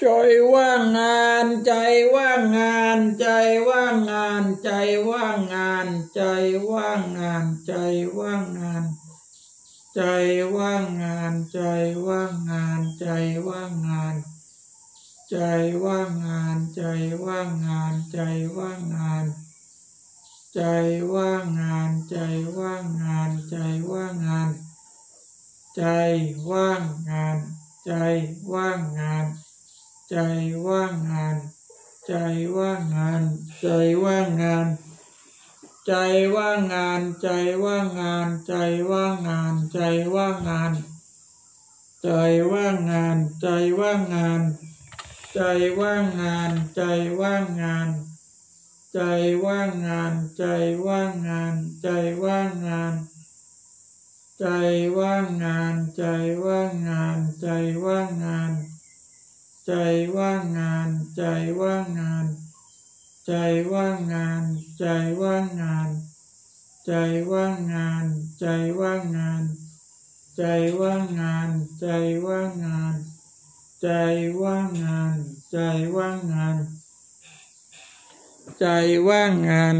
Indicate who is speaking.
Speaker 1: ใจว่างงานใจว่างงานใจว่างงานใจว่างงานใจว่างงานใจว่างงานใจว่างงานใจว่างงานใจว่างงานใจว่างงานใจว่างงานใจว่างงานใจว่างงานใจว่างงานใจว่างงานใจว่างงานใจว่างงาน ใจว่างงาน ใจว่างงาน ใจว่างงาน ใจว่างงาน ใจว่างงาน ใจว่างงาน ใจว่างงาน ใจว่างงาน ใจว่างงาน ใจว่างงาน ใจว่างงาน ใจว่างงาน ใจว่างงาน ใจว่างงานใจว่างงาน ใจว่างงาน ใจว่าง ใจว่างงาน ใจว่างงาน ใจว่างงาน ใจว่างงาน ใจว่างงาน ใจว่างงาน ใจว่างงาน ใจว่างงาน ใจว่างงาน ใจว่างงาน ใจว่างงาน